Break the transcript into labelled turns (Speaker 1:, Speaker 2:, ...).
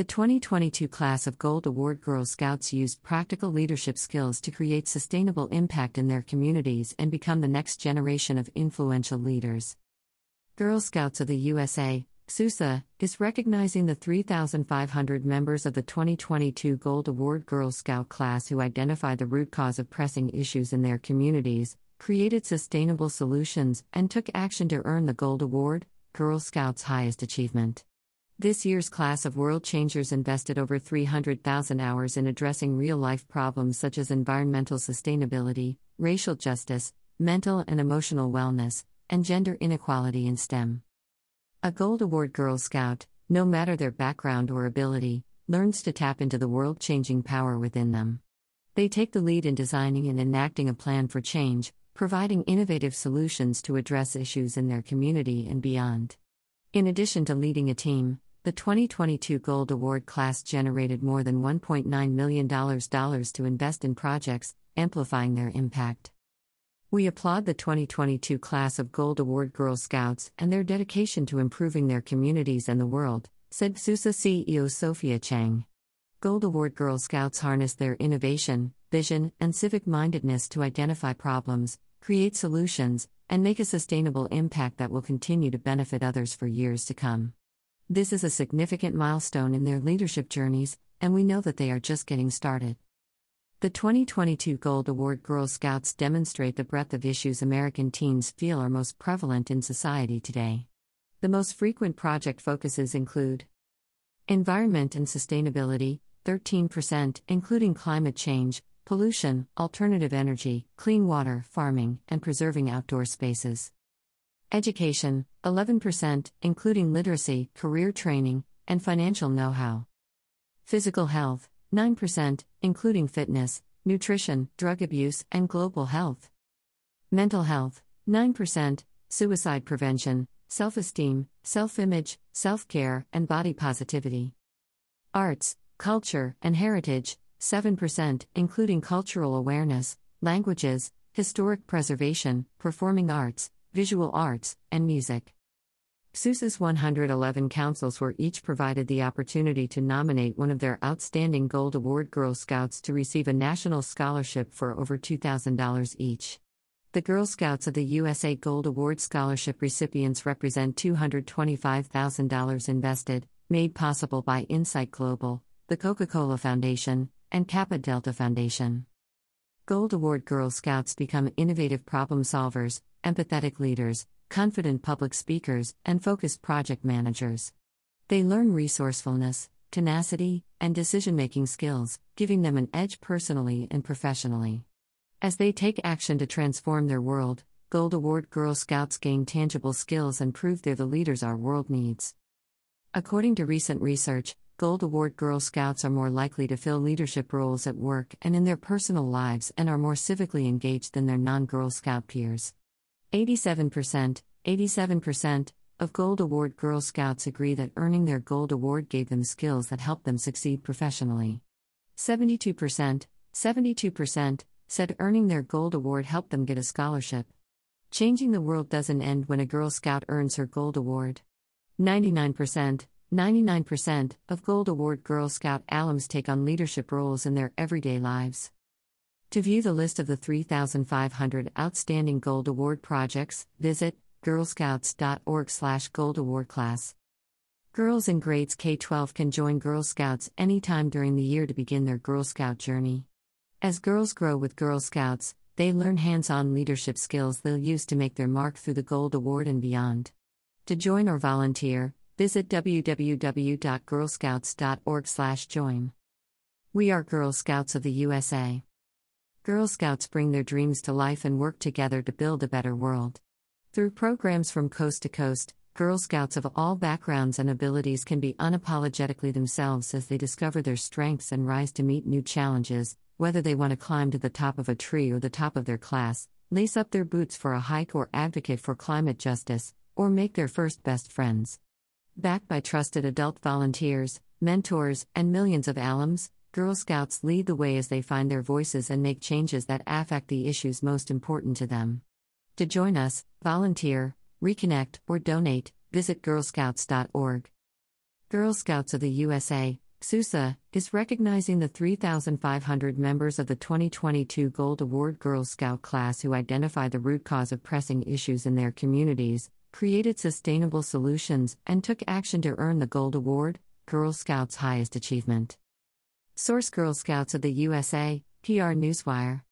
Speaker 1: The 2022 class of Gold Award Girl Scouts used practical leadership skills to create sustainable impact in their communities and become the next generation of influential leaders. Girl Scouts of the USA, GSUSA, is recognizing the 3,500 members of the 2022 Gold Award Girl Scout class who identify the root cause of pressing issues in their communities, created sustainable solutions, and took action to earn the Gold Award, Girl Scouts' highest achievement. This year's class of world changers invested over 300,000 hours in addressing real life problems such as environmental sustainability, racial justice, mental and emotional wellness, and gender inequality in STEM. A Gold Award Girl Scout, no matter their background or ability, learns to tap into the world changing power within them. They take the lead in designing and enacting a plan for change, providing innovative solutions to address issues in their community and beyond. In addition to leading a team, the 2022 Gold Award class generated more than $1.9 million to invest in projects, amplifying their impact. We applaud the 2022 class of Gold Award Girl Scouts and their dedication to improving their communities and the world, said GSUSA CEO Sofia Chang. Gold Award Girl Scouts harness their innovation, vision, and civic mindedness to identify problems, create solutions, and make a sustainable impact that will continue to benefit others for years to come. This is a significant milestone in their leadership journeys, and we know that they are just getting started. The 2022 Gold Award Girl Scouts demonstrate the breadth of issues American teens feel are most prevalent in society today. The most frequent project focuses include environment and sustainability, 13%, including climate change, pollution, alternative energy, clean water, farming, and preserving outdoor spaces. Education, 11%, including literacy, career training, and financial know how. Physical health, 9%, including fitness, nutrition, drug abuse, and global health. Mental health, 9%, suicide prevention, self esteem, self image, self care, and body positivity. Arts, culture, and heritage, 7%, including cultural awareness, languages, historic preservation, performing arts, visual arts, and music. GSUSA's 111 councils were each provided the opportunity to nominate one of their outstanding Gold Award Girl Scouts to receive a national scholarship for over $2,000 each. The Girl Scouts of the USA Gold Award Scholarship recipients represent $225,000 invested, made possible by Insight Global, the Coca Cola Foundation, and Kappa Delta Foundation. Gold Award Girl Scouts become innovative problem solvers, empathetic leaders, confident public speakers, and focused project managers. They learn resourcefulness, tenacity, and decision making skills, giving them an edge personally and professionally. As they take action to transform their world, Gold Award Girl Scouts gain tangible skills and prove they're the leaders our world needs. According to recent research, Gold Award Girl Scouts are more likely to fill leadership roles at work and in their personal lives and are more civically engaged than their non Girl Scout peers. 87%, 87% of Gold Award Girl Scouts agree that earning their Gold Award gave them skills that helped them succeed professionally. 72%, 72% said earning their Gold Award helped them get a scholarship. Changing the world doesn't end when a Girl Scout earns her Gold Award. 99%, 99% of Gold Award Girl Scout alums take on leadership roles in their everyday lives. To view the list of the 3,500 outstanding Gold Award projects, visit girlscouts.org/gold award class. Girls in grades K-12 can join Girl Scouts anytime during the year to begin their Girl Scout journey. As girls grow with Girl Scouts, they learn hands-on leadership skills they'll use to make their mark through the Gold Award and beyond. To join or volunteer, visit www.girlscouts.org/join. We are Girl Scouts of the USA. Girl Scouts bring their dreams to life and work together to build a better world. Through programs from coast to coast, Girl Scouts of all backgrounds and abilities can be unapologetically themselves as they discover their strengths and rise to meet new challenges, whether they want to climb to the top of a tree or the top of their class, lace up their boots for a hike or advocate for climate justice, or make their first best friends. Backed by trusted adult volunteers, mentors, and millions of alums, Girl Scouts lead the way as they find their voices and make changes that affect the issues most important to them. To join us, volunteer, reconnect, or donate, visit girlscouts.org. Girl Scouts of the USA, SUSA, is recognizing the 3,500 members of the 2022 Gold Award Girl Scout class who identify the root cause of pressing issues in their communities, created sustainable solutions, and took action to earn the Gold Award, Girl Scouts' highest achievement. Source Girl Scouts of the USA, PR Newswire.